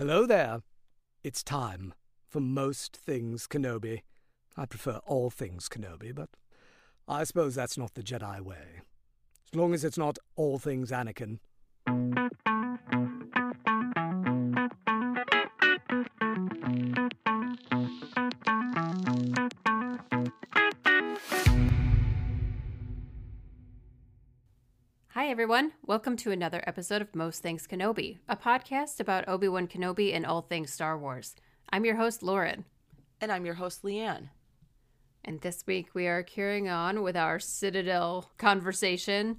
Hello there. It's time for most things Kenobi. I prefer all things Kenobi, but I suppose that's not the Jedi way. As long as it's not all things Anakin. Hi, everyone. Welcome to another episode of Most Things Kenobi, a podcast about Obi Wan Kenobi and all things Star Wars. I'm your host, Lauren. And I'm your host, Leanne. And this week we are carrying on with our Citadel conversation.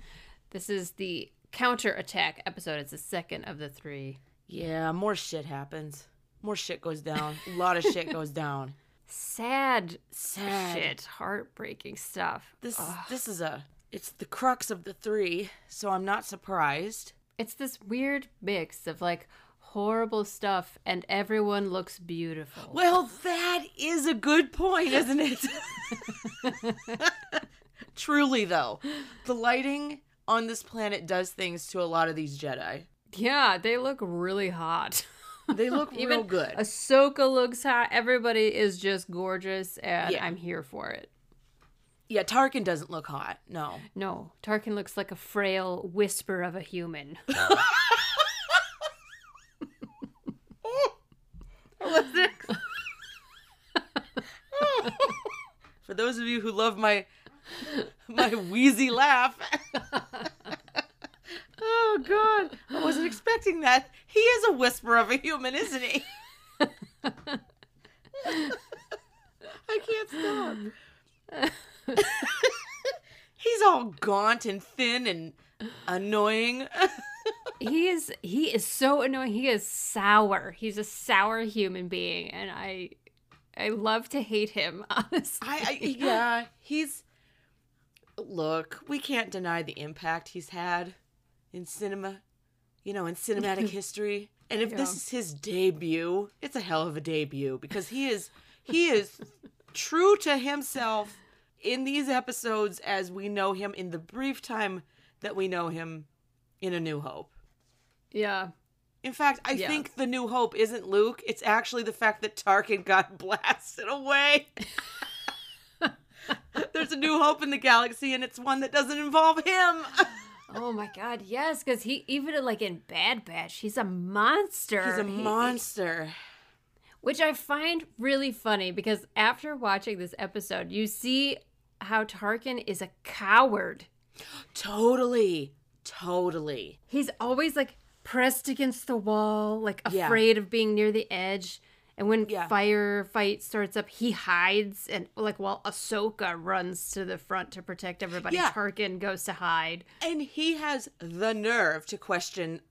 This is the counterattack episode. It's the second of the three. Yeah, more shit happens. More shit goes down. A lot of shit goes down. Sad, Sad. shit, heartbreaking stuff. This this is a it's the crux of the three, so I'm not surprised. It's this weird mix of like horrible stuff and everyone looks beautiful. Well, that is a good point, isn't it? Truly though, the lighting on this planet does things to a lot of these Jedi. Yeah, they look really hot. They look Even real good. Ahsoka looks hot. Everybody is just gorgeous, and Yeah. I'm here for it. Yeah, Tarkin doesn't look hot. No. No, Tarkin looks like a frail whisper of a human. For those of you who love my my wheezy laugh. oh god. I wasn't expecting that. He is a whisper of a human, isn't he? I can't stop. He's all gaunt and thin and annoying. he is he is so annoying. He is sour. He's a sour human being, and I I love to hate him. Honestly, I, I yeah, he's look, we can't deny the impact he's had in cinema, you know, in cinematic history. And if this is his debut, it's a hell of a debut because he is he is true to himself in these episodes as we know him in the brief time that we know him in A New Hope. yeah. In fact, I Yeah. think the New Hope isn't Luke. It's actually the fact that Tarkin got blasted away. There's a New Hope in the galaxy, and it's one that doesn't involve him. Oh my god, yes, because he even like in Bad Batch, he's a monster. He's a He- monster. which I find really funny because after watching this episode, you see how Tarkin is a coward. Totally. Totally. He's always like pressed against the wall, like Yeah. afraid of being near the edge. And when Yeah. fire fight starts up, he hides and like while Ahsoka runs to the front to protect everybody, Yeah. Tarkin goes to hide. And he has the nerve to question,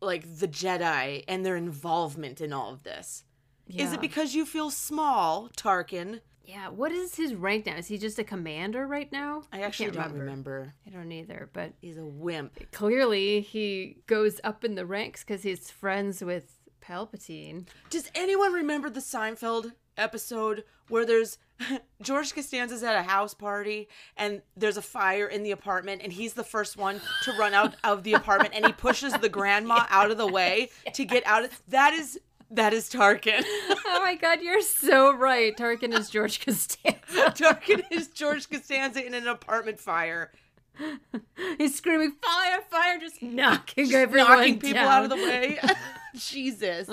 like, the Jedi and their involvement in all of this. Is it because you feel small, Tarkin? Yeah, what is his rank now? Is he just a commander right now? I actually can't don't remember. I don't either, but He's a wimp. clearly he goes up in the ranks because he's friends with Palpatine. Does anyone remember the Seinfeld episode where there's George Costanza's at a house party and there's a fire in the apartment and he's the first one to run out of the apartment and he pushes the grandma out of the way to get out of that is that is Tarkin. oh my god, you're so right. Tarkin is George Costanza. Tarkin is George Costanza in an apartment fire. He's screaming fire, fire, just knocking everyone knocking people down. out of the way. Jesus.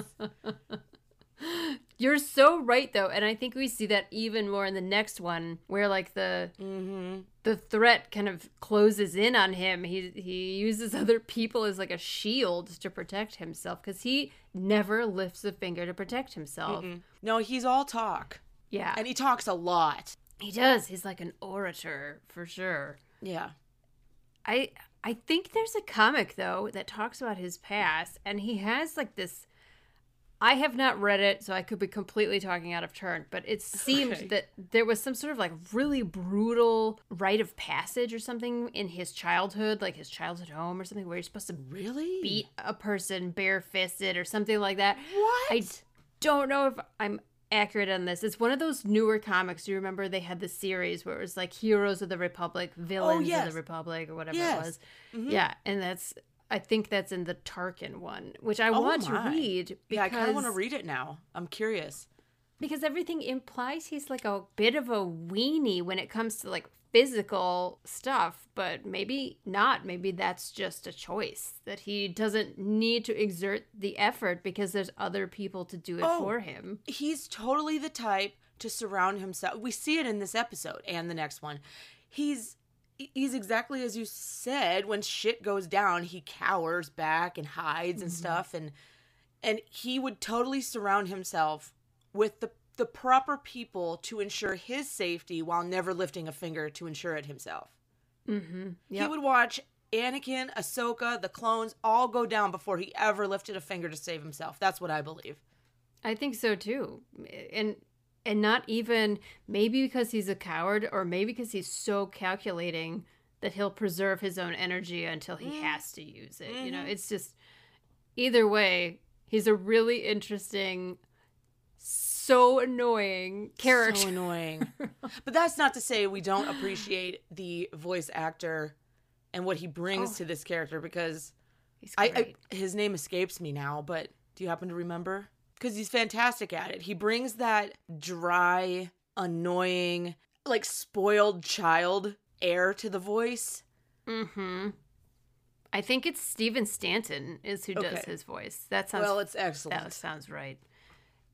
You're so right though, and I think we see that even more in the next one, where like the Mm-hmm. the threat kind of closes in on him. He he uses other people as like a shield to protect himself because he never lifts a finger to protect himself. No, he's all talk. Yeah, And he talks a lot. he does. He's like an orator for sure. Yeah. I I think there's a comic though that talks about his past, and he has like this I have not read it, so I could be completely talking out of turn, but it seemed Okay. that there was some sort of like really brutal rite of passage or something in his childhood, like his childhood home or something, where you're supposed to Really? beat a person barefisted or something like that. What? I don't know if I'm accurate on this. It's one of those newer comics. Do you remember they had the series where it was like Heroes of the Republic, Villains of Oh, yes. the Republic, or whatever Yes. it was? Mhm. Yeah, and that's I think that's in the Tarkin one, which I Oh want to read because Yeah, I kind of want to read it now. I'm curious. because everything implies he's like a bit of a weenie when it comes to like physical stuff, but maybe not. Maybe that's just a choice that he doesn't need to exert the effort because there's other people to do it Oh. for him. He's totally the type to surround himself. We see it in this episode and the next one. He's he's exactly as you said. When shit goes down, he cowers back and hides and stuff, and and he would totally surround himself with the the proper people to ensure his safety while never lifting a finger to ensure it himself. Mm-hmm. He would watch Anakin, Ahsoka, the clones all go down before he ever lifted a finger to save himself. That's what I believe. I think so too. And and not even maybe because he's a coward or maybe because he's so calculating that he'll preserve his own energy until he mm-hmm. has to use it. You know, mm-hmm. it's just either way, he's a really interesting so annoying character. So annoying. but that's not to say we don't appreciate the voice actor and what he brings Oh. to this character because he's I. I his name escapes me now, but do you happen to remember? Because he's fantastic at it. He brings that dry, annoying, like spoiled child air to the voice. mm-hmm. I think it's Stephen Stanton is who does his voice. That sounds well, it's excellent. That sounds right.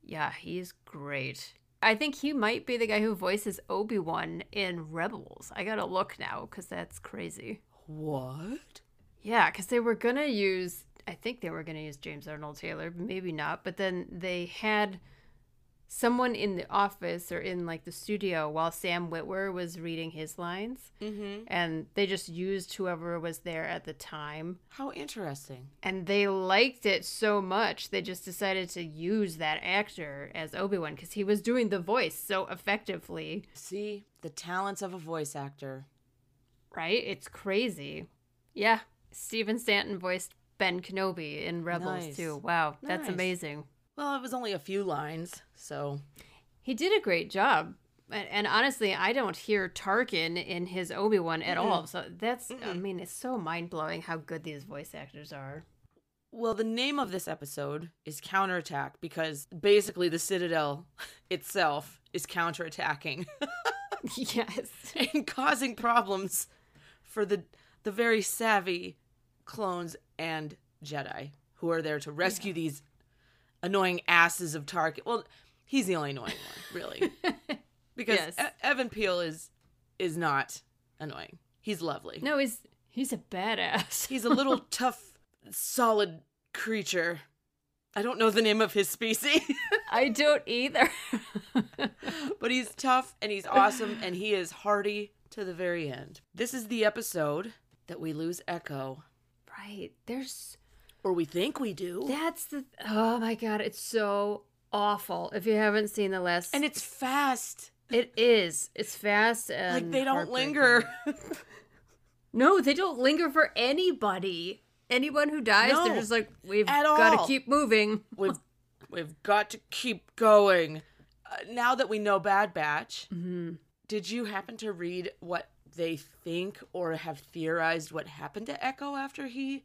Yeah, he's great. I think he might be the guy who voices Obi Wan in Rebels. I gotta look now because that's crazy. what? Yeah, because they were gonna use. I think they were gonna use James Arnold Taylor, maybe not. But then they had someone in the office or in like the studio while Sam Witwer was reading his lines, Mm-hmm. and they just used whoever was there at the time. How interesting. and they liked it so much they just decided to use that actor as obi-wan because he was doing the voice so effectively See the talents of a voice actor. right it's crazy yeah stephen stanton voiced ben kenobi in rebels Nice. too wow that's Nice. amazing. Well, it was only a few lines, so. He did a great job. And, and honestly i don't hear tarkin in his obi-wan at all so that's i mean it's so mind-blowing how good these voice actors are. Well, the name of this episode is Counterattack because basically the Citadel itself is counterattacking. Yes. And causing problems for the the very savvy clones and Jedi who are there to rescue these annoying asses of Tarkin. Well, he's the only annoying one, really. Because Yes. E- Even Piell is is not annoying. He's lovely. no he's he's a badass He's a little tough, solid creature. I don't know the name of his species, I don't either. but he's tough and he's awesome and he is hardy to the very end. This is the episode that we lose Echo, right. There's or we think we do. that's the oh my god, it's so awful. If you haven't seen the last And it's fast. it is. It's fast and Like they don't linger. No, they don't linger for anybody. Anyone who dies, No, they're just like, we've got to keep moving. we've we've got to keep going. Uh, now that we know Bad Batch, Mm-hmm. did you happen to read what they think or have theorized what happened to Echo after he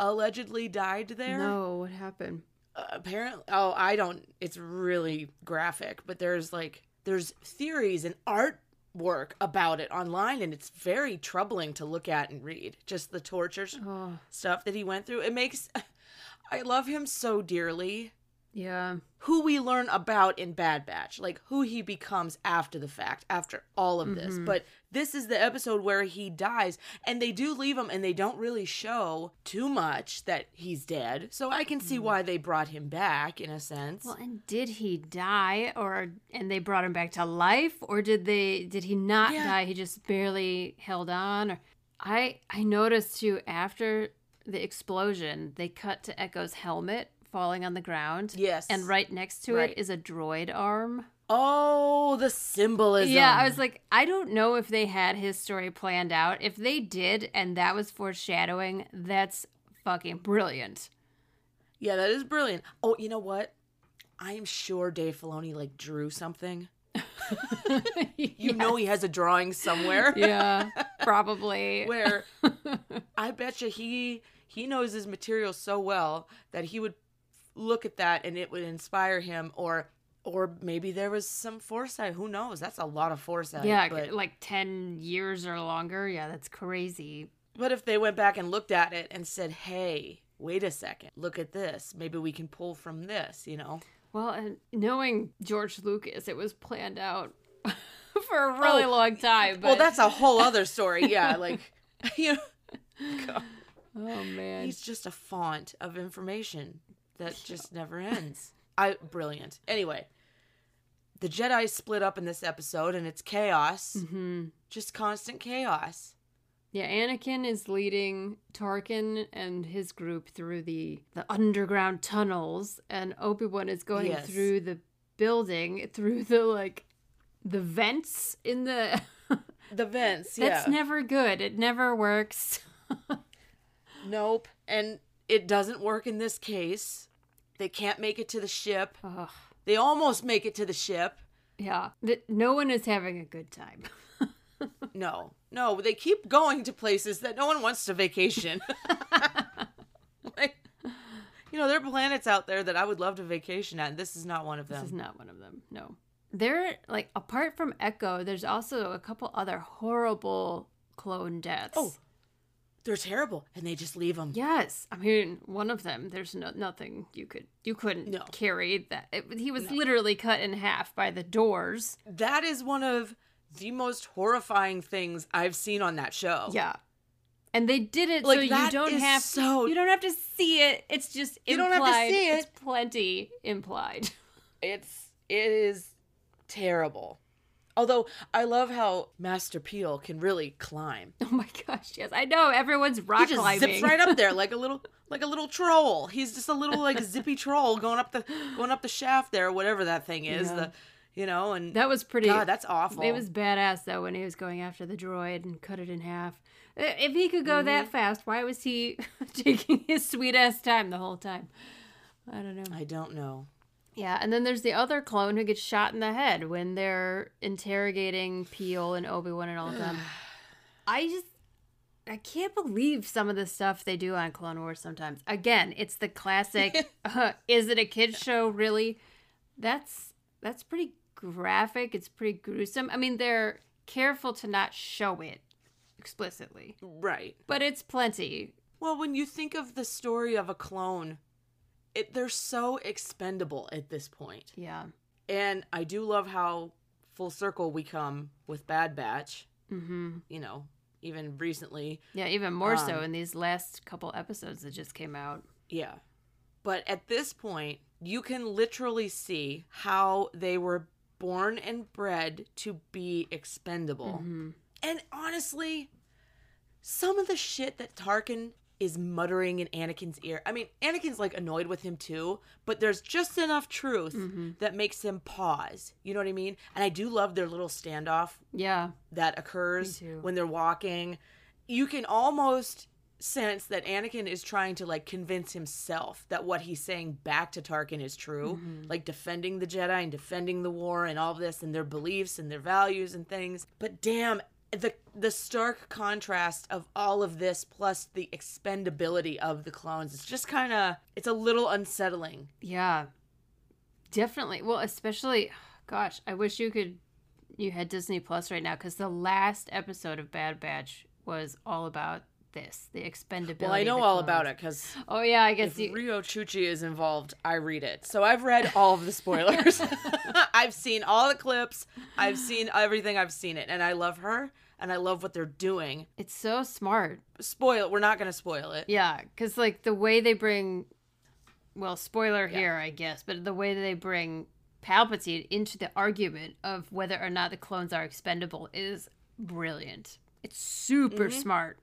allegedly died there? No, what happened? Uh, apparently, oh, I don't. It's really graphic, but there's like there's theories and artwork about it online, and it's very troubling to look at and read. Just the tortures Oh, stuff that he went through. It makes I love him so dearly. Yeah. Who we learn about in Bad Batch, like who he becomes after the fact, after all of this. Mm-hmm. But this is the episode where he dies, and they do leave him, and they don't really show too much that he's dead. So I can see mm-hmm. why they brought him back in a sense. Well, and did he die, or and they brought him back to life, or did they? Did he not Yeah. die? He just barely held on. Or I I noticed too after the explosion, they cut to Echo's helmet falling on the ground. Yes. And right next to Right. it is a droid arm. Oh, the symbolism. Yeah, I was like, I don't know if they had his story planned out. If they did, and that was foreshadowing, that's fucking brilliant. Yeah, that is brilliant. Oh, you know what? I am sure Dave Filoni like drew something. You know he has a drawing somewhere yeah, probably. where I bet you he he knows his material so well that he would look at that and it would inspire him or or maybe there was some foresight. Who knows? That's a lot of foresight. yeah, but, like 10 years or longer. Yeah, that's crazy. but if they went back and looked at it and said, "Hey, wait a second, look at this. Maybe we can pull from this," you know. Well, and knowing George Lucas, it was planned out for a oh, really Oh, long time. But... Well, that's a whole other story. Yeah, like you know, Oh, man. he's just a font of information that just never ends. I brilliant. Anyway, the Jedi split up in this episode, and it's chaos. hmm Just constant chaos. Yeah, Anakin is leading Tarkin and his group through the, the underground tunnels, and Obi Wan is going Yes. through the building, through the like the vents in the. The vents. That's never good. It never works. nope. And it doesn't work in this case. They can't make it to the ship. Ugh. They almost make it to the ship. Yeah, no one is having a good time. No, no, they keep going to places that no one wants to vacation. like, you know, there are planets out there that I would love to vacation at, and this is not one of them. This is not one of them. No. There, like, apart from Echo, there's also a couple other horrible clone deaths. Oh. They're terrible, and they just leave them. Yes, I mean one of them. There's no nothing you could you couldn't No. carry that. It, he was literally cut in half by the doors. That is one of the most horrifying things I've seen on that show. Yeah, and they did it Like, so you don't have so- you don't have to see it. It's just You implied. don't have to see it It's it. plenty implied. It's it is terrible. Although I love how Master Piell can really climb. Oh my gosh! Yes, I know everyone's rock climbing. he just climbing. zips right up there like a little like a little troll. He's just a little like zippy troll going up the going up the shaft there, whatever that thing is. Yeah. The you know, and That was pretty. God, that's awful. It was badass though when he was going after the droid and cut it in half. If he could go Mm-hmm. that fast, why was he taking his sweet ass time the whole time? I don't know. I don't know. Yeah, and then there's the other clone who gets shot in the head when they're interrogating Piell and Obi Wan and all of them. I just. I can't believe some of the stuff they do on Clone Wars sometimes. Again, it's the classic uh, is it a kids show really? That's that's pretty graphic. It's pretty gruesome. I mean, they're careful to not show it explicitly, Right. but it's plenty. Well, when you think of the story of a clone, it they're so expendable at this point. Yeah. And I do love how full circle we come with Bad Batch. Mhm. You know, even recently. Yeah, even more so Um, in these last couple episodes that just came out. Yeah. But at this point, you can literally see how they were born and bred to be expendable. Mm-hmm. And honestly, some of the shit that Tarkin is muttering in Anakin's ear. I mean, Anakin's like annoyed with him too, but there's just enough truth Mm-hmm. that makes him pause. You know what I mean? And I do love their little standoff Yeah. that occurs when they're walking. You can almost sense that Anakin is trying to like convince himself that what he's saying back to Tarkin is true, Mm-hmm. like defending the Jedi and defending the war and all this and their beliefs and their values and things. But damn, the the stark contrast of all of this plus the expendability of the clones, it's just kind of it's a little unsettling. Yeah. Definitely. Well, especially gosh, I wish you could you had Disney Plus right now cuz the last episode of Bad Batch was all about this, the expendability. Well, I know all about it cuz Oh yeah, I guess if you Riyo Chuchi is involved, I read it. So I've read all of the spoilers. I've seen all the clips. I've seen everything. I've seen it, and I love her, and I love what they're doing. It's so smart. Spoil. We're not gonna spoil it. Yeah, cuz like the way they bring well, spoiler here, I guess, but the way that they bring Palpatine into the argument of whether or not the clones are expendable is brilliant. It's super mm-hmm. smart.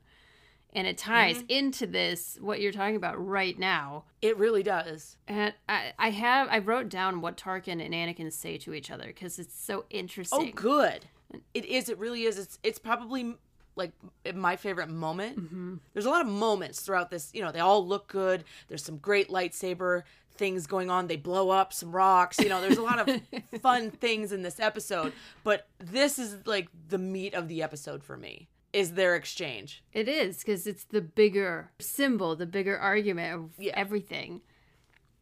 And it ties into this, what you're talking about right now. It really does. And I, I have, I wrote down what Tarkin and Anakin say to each other because it's so interesting. Oh, good. It is. It really is. It's it's probably like my favorite moment. Mm-hmm. There's a lot of moments throughout this. You know, they all look good. There's some great lightsaber things going on. They blow up some rocks. You know, there's a lot of fun things in this episode. But this is like the meat of the episode for me. Is their exchange? It is because it's the bigger symbol, the bigger argument of Yeah. everything.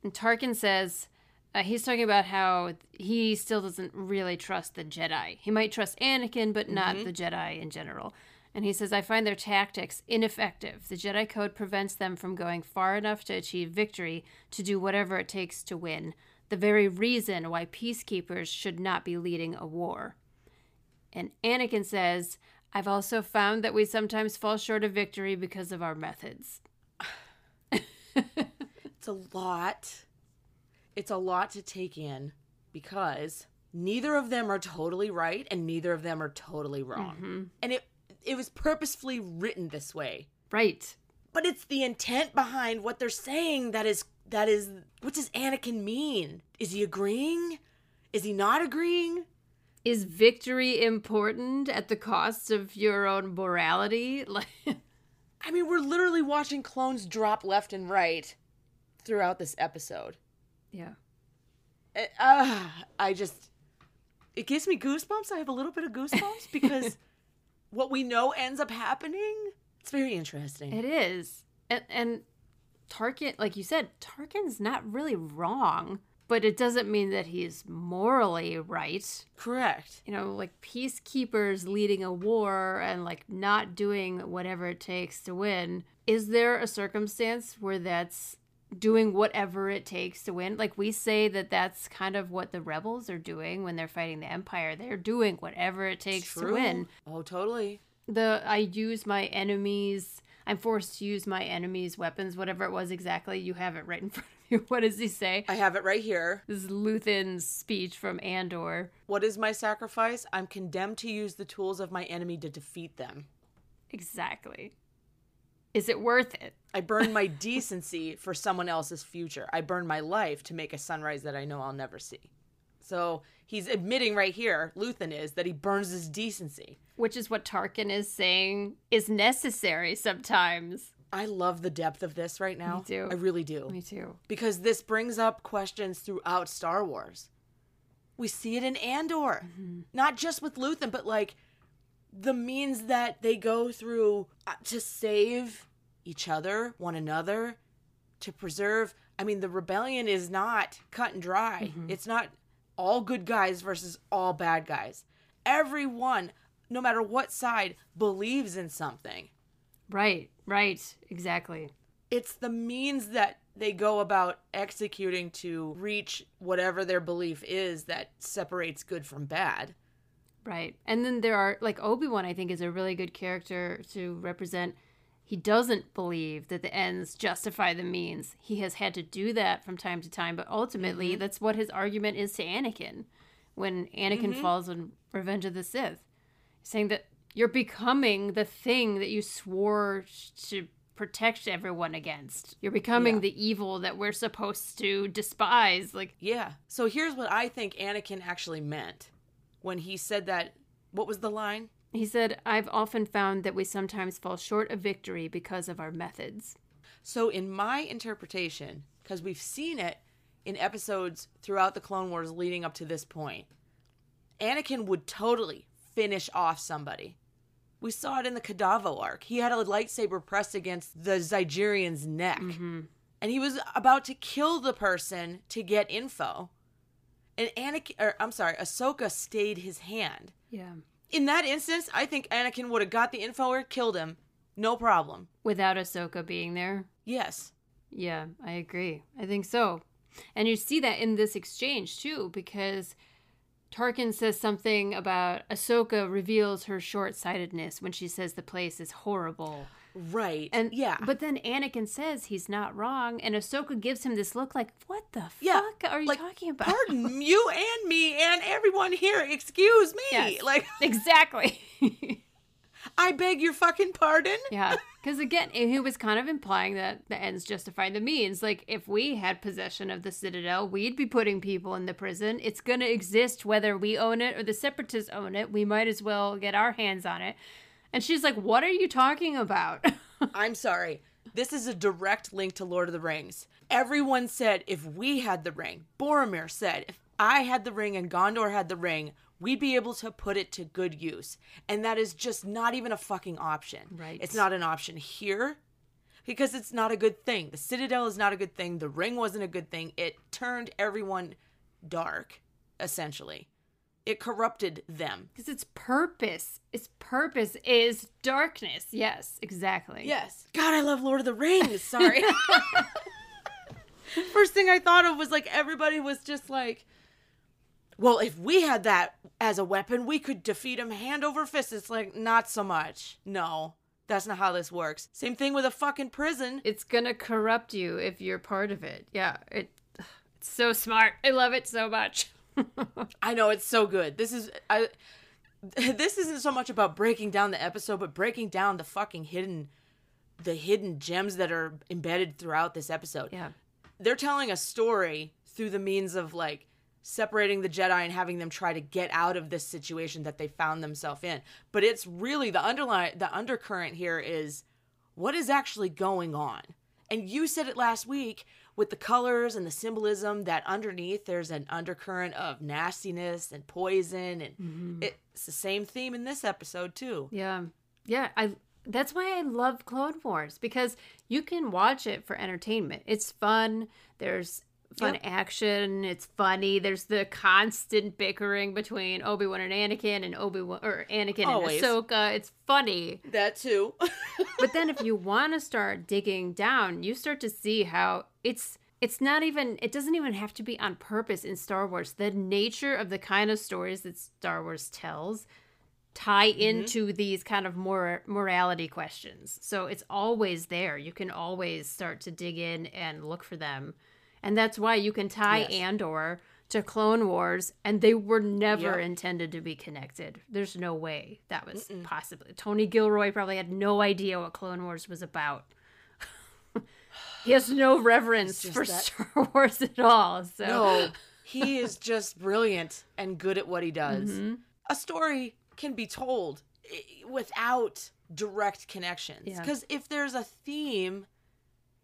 And Tarkin says uh, he's talking about how he still doesn't really trust the Jedi. He might trust Anakin, but not the Jedi in general. And he says, I find their tactics ineffective. The Jedi Code prevents them from going far enough to achieve victory to do whatever it takes to win. The very reason why peacekeepers should not be leading a war. And Anakin says, I've also found that we sometimes fall short of victory because of our methods. It's a lot. It's a lot to take in because neither of them are totally right and neither of them are totally wrong. Mm-hmm. And it it was purposefully written this way. Right. But it's the intent behind what they're saying that is that is what does Anakin mean? Is he agreeing? Is he not agreeing? Is victory important at the cost of your own morality? Like I mean, we're literally watching clones drop left and right throughout this episode. Yeah. Uh, I just it gives me goosebumps. I have a little bit of goosebumps because what we know ends up happening. It's very interesting. It is. And and Tarkin, like you said, Tarkin's not really wrong, but it doesn't mean that he's morally right. Correct. you know, like peacekeepers leading a war and like not doing whatever it takes to win. Is there a circumstance where that's doing whatever it takes to win? Like we say that that's kind of what the rebels are doing when they're fighting the empire. They're doing whatever it takes to win. Oh, totally. The I use my enemies I'm forced to use my enemy's weapons, whatever it was exactly. You have it right in front of you. What does he say? I have it right here. This is Luthen's speech from Andor. What is my sacrifice? I'm condemned to use the tools of my enemy to defeat them. Exactly. Is it worth it? I burn my decency for someone else's future. I burn my life to make a sunrise that I know I'll never see. So he's admitting right here, Luthen is, that he burns his decency. Which is what Tarkin is saying is necessary sometimes. I love the depth of this right now. Me too. I really do. Me too. Because this brings up questions throughout Star Wars. We see it in Andor. Not just with Luthen, but like the means that they go through uh, to save each other, one another, to preserve. I mean, the rebellion is not cut and dry. It's not all good guys versus all bad guys. Everyone, no matter what side, believes in something. Right, right, exactly. It's the means that they go about executing to reach whatever their belief is that separates good from bad. Right. And then there are, like, Obi Wan, I think, is a really good character to represent. He doesn't believe that the ends justify the means. He has had to do that from time to time, but ultimately, mm-hmm. that's what his argument is to Anakin when Anakin mm-hmm. falls in Revenge of the Sith. Saying that you're becoming the thing that you swore to protect everyone against. You're becoming Yeah. the evil that we're supposed to despise. Like, Yeah. So here's what I think Anakin actually meant when he said that. What was the line? He said, I've often found that we sometimes fall short of victory because of our methods. So, in my interpretation, because we've seen it in episodes throughout the Clone Wars leading up to this point, Anakin would totally finish off somebody. We saw it in the Kadavo arc. He had a lightsaber pressed against the Zygerian's neck, mm-hmm. and he was about to kill the person to get info. And Anakin, or I'm sorry, Ahsoka stayed his hand. Yeah. In that instance, I think Anakin would have got the info or killed him, no problem. Without Ahsoka being there. Yes. Yeah, I agree. I think so. And you see that in this exchange too, because Tarkin says something about Ahsoka reveals her short sightedness when she says the place is horrible. Right. And yeah. but then Anakin says he's not wrong, and Ahsoka gives him this look like, "What the Yeah, fuck are you like, talking about?" Pardon you and me and everyone here. Excuse me. Yes. Like exactly. I beg your fucking pardon. Yeah, because again, he was kind of implying that the ends justify the means. Like, if we had possession of the Citadel, we'd be putting people in the prison. It's going to exist whether we own it or the Separatists own it. We might as well get our hands on it. And she's like, What are you talking about? I'm sorry. This is a direct link to Lord of the Rings. Everyone said if we had the ring, Boromir said if I had the ring and Gondor had the ring, we'd be able to put it to good use. And that is just not even a fucking option. Right. It's not an option here because it's not a good thing. The Citadel is not a good thing. The ring wasn't a good thing. It turned everyone dark, essentially. It corrupted them. Because its purpose, its purpose is darkness. Yes, exactly. Yes. God, I love Lord of the Rings. Sorry. First thing I thought of was like everybody was just like, well, if we had that as a weapon, we could defeat him hand over fist. It's like, not so much. No, that's not how this works. Same thing with a fucking prison. It's gonna corrupt you if you're part of it. Yeah, it. It's so smart. I love it so much. I know it's so good. This is I. This isn't so much about breaking down the episode, but breaking down the fucking hidden, the hidden gems that are embedded throughout this episode. Yeah. they're telling a story through the means of like separating the Jedi and having them try to get out of this situation that they found themselves in. But it's really the underline the undercurrent here is what is actually going on. And you said it last week with the colors and the symbolism that underneath there's an undercurrent of nastiness and poison and mm-hmm. it's the same theme in this episode too. Yeah. Yeah, I that's why I love Clone Wars because you can watch it for entertainment. It's fun. There's fun Yep. action. It's funny. There's the constant bickering between Obi-Wan and Anakin and Obi-Wan or Anakin Always. and Ahsoka. It's funny. That too. But then if you want to start digging down, you start to see how it's it's not even it doesn't even have to be on purpose in Star Wars. The nature of the kind of stories that Star Wars tells tie mm-hmm. into these kind of more morality questions. So it's always there. You can always start to dig in and look for them. And that's why you can tie Yes. Andor to Clone Wars and they were never Yep. intended to be connected. There's no way that was possibly. Tony Gilroy probably had no idea what Clone Wars was about. he has no reverence for that- Star Wars at all. So No, he is just brilliant and good at what he does. Mm-hmm. A story can be told without direct connections. Yeah. Because if there's a theme,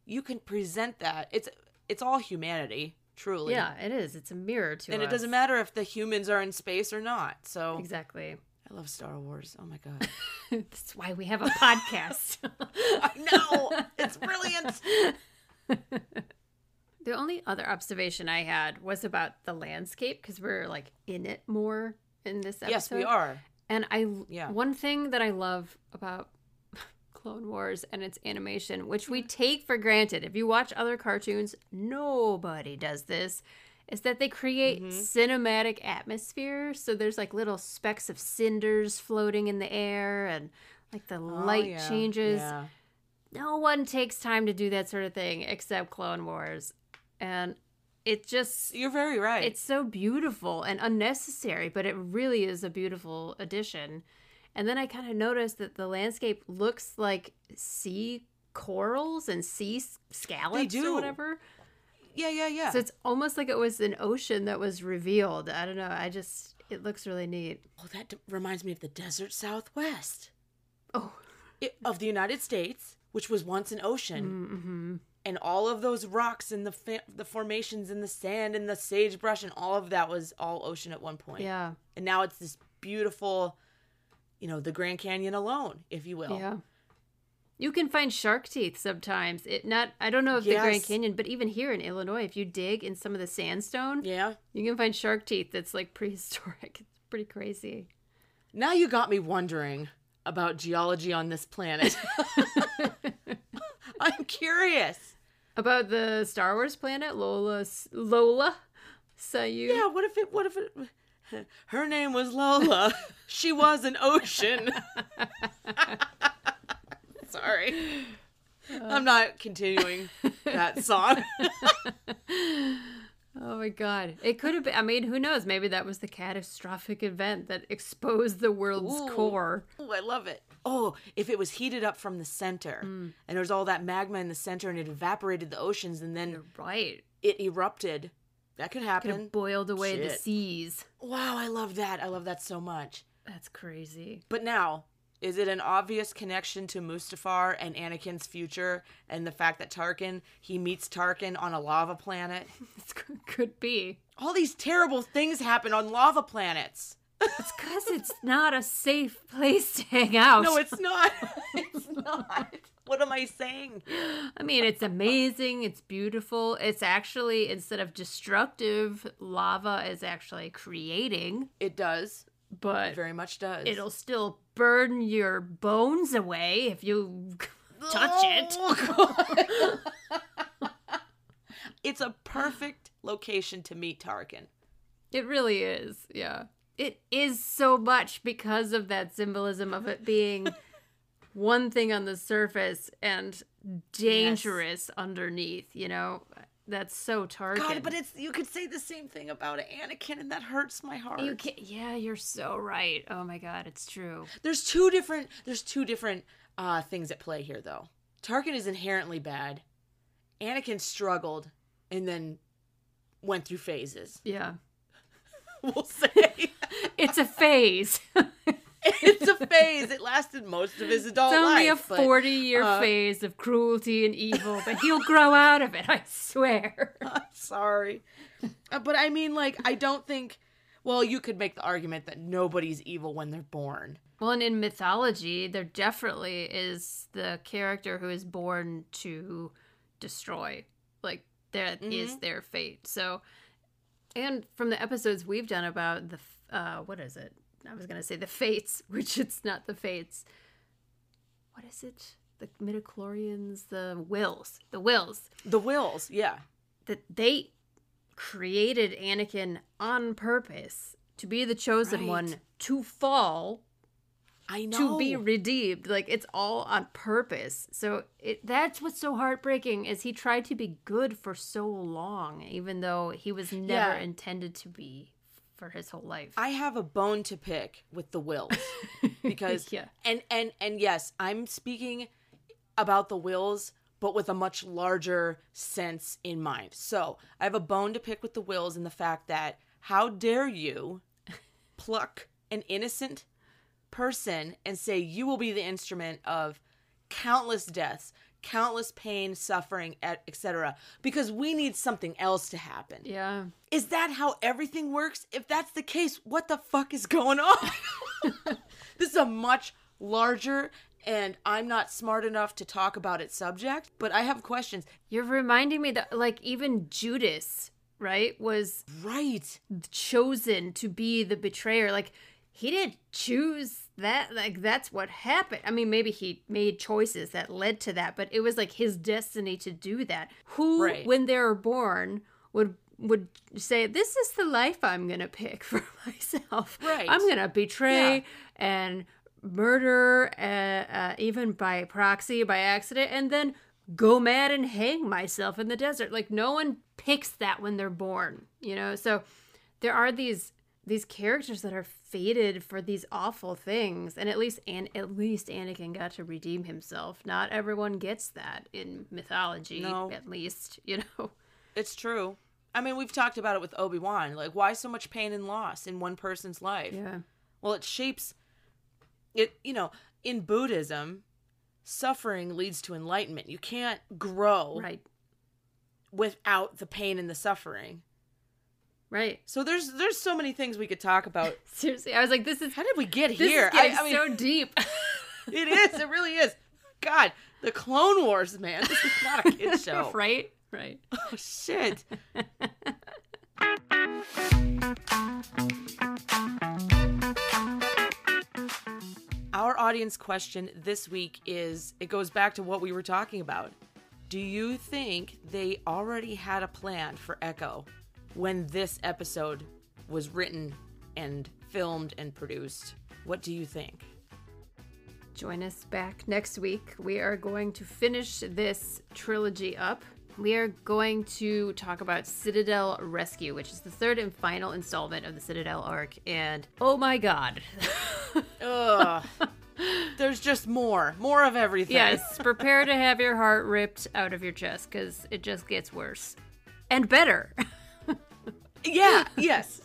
you can present that. It's it's all humanity, truly. yeah, it is. It's a mirror to And it doesn't matter if the humans are in space or not. So Exactly. I love Star Wars. Oh my god. That's why we have a podcast. I know. It's brilliant. the only other observation I had was about the landscape because we're like in it more in this episode. yes, we are. And I, Yeah. one thing that I love about Clone Wars and its animation, which we take for granted, if you watch other cartoons, nobody does this, is that they create Mm-hmm. cinematic atmosphere. So there's like little specks of cinders floating in the air and like the light Oh, yeah. changes. Yeah. No one takes time to do that sort of thing except Clone Wars. And it just You're very right. it's so beautiful and unnecessary, but it really is a beautiful addition. And then I kind of noticed that the landscape looks like sea corals and sea scallops do. or whatever. yeah, yeah, yeah. So it's almost like it was an ocean that was revealed. I don't know. I just it looks really neat. oh, that d- reminds me of the desert southwest. Oh, it, of the United States, which was once an ocean, mm-hmm. and all of those rocks and the fa- the formations and the sand and the sagebrush and all of that was all ocean at one point. yeah, And now it's this beautiful, you know, the Grand Canyon alone, if you will. yeah. You can find shark teeth sometimes. It not I don't know if the Grand Canyon, but even here in Illinois, if you dig in some of the sandstone, Yeah. You can find shark teeth that's like prehistoric. It's pretty crazy. Now you got me wondering about geology on this planet. I'm curious. About the Star Wars planet, Lola Lola Sayu. Yeah, what if it what if it her name was Lola. she was an ocean. Sorry. I'm not continuing that song. Oh my god. It could have been I mean, who knows? Maybe that was the catastrophic event that exposed the world's Ooh. core. Ooh, I love it. oh, if it was heated up from the center Mm. and there was all that magma in the center and it evaporated the oceans and then Right. it erupted, that could Could happen. have boiled away the seas. wow, I love that. I love that so much. That's crazy. But now, is it an obvious connection to Mustafar and Anakin's future and the fact that Tarkin, he meets Tarkin on a lava planet? It could- could be. All these terrible things happen on lava planets. It's because it's not a safe place to hang out. No, it's not. it's not. What am I saying? I mean, it's amazing. It's beautiful. It's actually, instead of destructive, lava is actually creating, It does. but It very much does. it'll still burn your bones away if you touch it. Oh, it's a perfect location to meet Tarkin. It really is. Yeah. It is so much because of that symbolism of it being one thing on the surface and dangerous underneath, you know? That's so Tarkin. God, but it's you could say the same thing about Anakin, and that hurts my heart. you can yeah, you're so right. Oh my god, it's true. There's two different there's two different uh things at play here though. Tarkin is inherently bad. Anakin struggled and then went through phases. Yeah. We'll say It's a phase. it's a phase. It lasted most of his adult life. It's only life. a but- 40 year uh, phase of cruelty and evil, but he'll grow out of it, I swear. Sorry. Uh, But I mean like I don't think well, you could make the argument that nobody's evil when they're born. Well, and in mythology, there definitely is the character who is born to destroy. Like, that is Mm-hmm. their fate. So, and from the episodes we've done about the, uh, what is it? I was going to say the fates, which it's not the fates. What is it? The midichlorians, the wills, the wills. The wills, yeah. that they created Anakin on purpose to be the chosen Right. one to fall I know. to be redeemed like it's all on purpose so it that's what's so heartbreaking is he tried to be good for so long even though he was never Yeah. intended to be for his whole life I have a bone to pick with the wills because Yeah. and and and yes, I'm speaking about the wills but with a much larger sense in mind. So, I have a bone to pick with the wills in the fact that how dare you pluck an innocent person and say you will be the instrument of countless deaths, countless pain, suffering, etc. because we need something else to happen. yeah Is that how everything works? If that's the case, what the fuck is going on? this is a much larger and I'm not smart enough to talk about its subject, but I have questions. you're reminding me that like even Judas right was Right. chosen to be the betrayer like he didn't choose that like that's what happened i mean maybe he made choices that led to that but it was like his destiny to do that who Right. when they were born would would say this is the life i'm gonna pick for myself Right. i'm gonna betray Yeah. and murder uh, uh, even by proxy by accident and then go mad and hang myself in the desert like no one picks that when they're born you know so there are these these characters that are fated for these awful things and at least and at least Anakin got to redeem himself not everyone gets that in mythology No. at least you know It's true. I mean, we've talked about it with Obi-Wan. Like why so much pain and loss in one person's life? yeah Well, it shapes it, you know, in Buddhism, suffering leads to enlightenment. You can't grow right without the pain and the suffering. Right So there's there's so many things we could talk about. seriously i was like this is How did we get here? I, I mean, so deep it is. It really is. God, the Clone Wars, man. This is not a kid show. right right Oh shit. Our audience question this week is it goes back to what we were talking about. Do you think they already had a plan for Echo when this episode was written and filmed and produced? What do you think? Join us back next week. We are going to finish this trilogy up. We are going to talk about Citadel Rescue, which is the third and final installment of the Citadel arc. And oh my god, Ugh. There's just more, more of everything. Yes, prepare to have your heart ripped out of your chest because it just gets worse and better. Yeah, yes.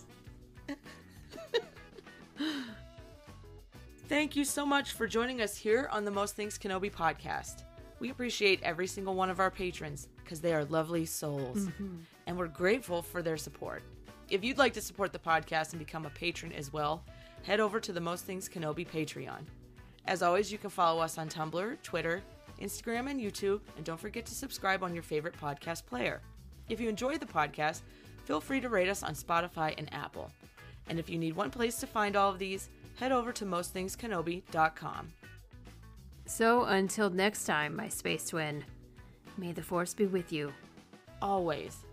Thank you so much for joining us here on the Most Things Kenobi podcast. We appreciate every single one of our patrons because they are lovely souls, mm-hmm. and we're grateful for their support. If you'd like to support the podcast and become a patron as well, head over to the Most Things Kenobi Patreon. As always, you can follow us on Tumblr, Twitter, Instagram, and YouTube, and don't forget to subscribe on your favorite podcast player. If you enjoy the podcast, feel free to rate us on Spotify and Apple. And if you need one place to find all of these, head over to mostthingskenobi.com. so until next time, my space twin, may the force be with you. Always.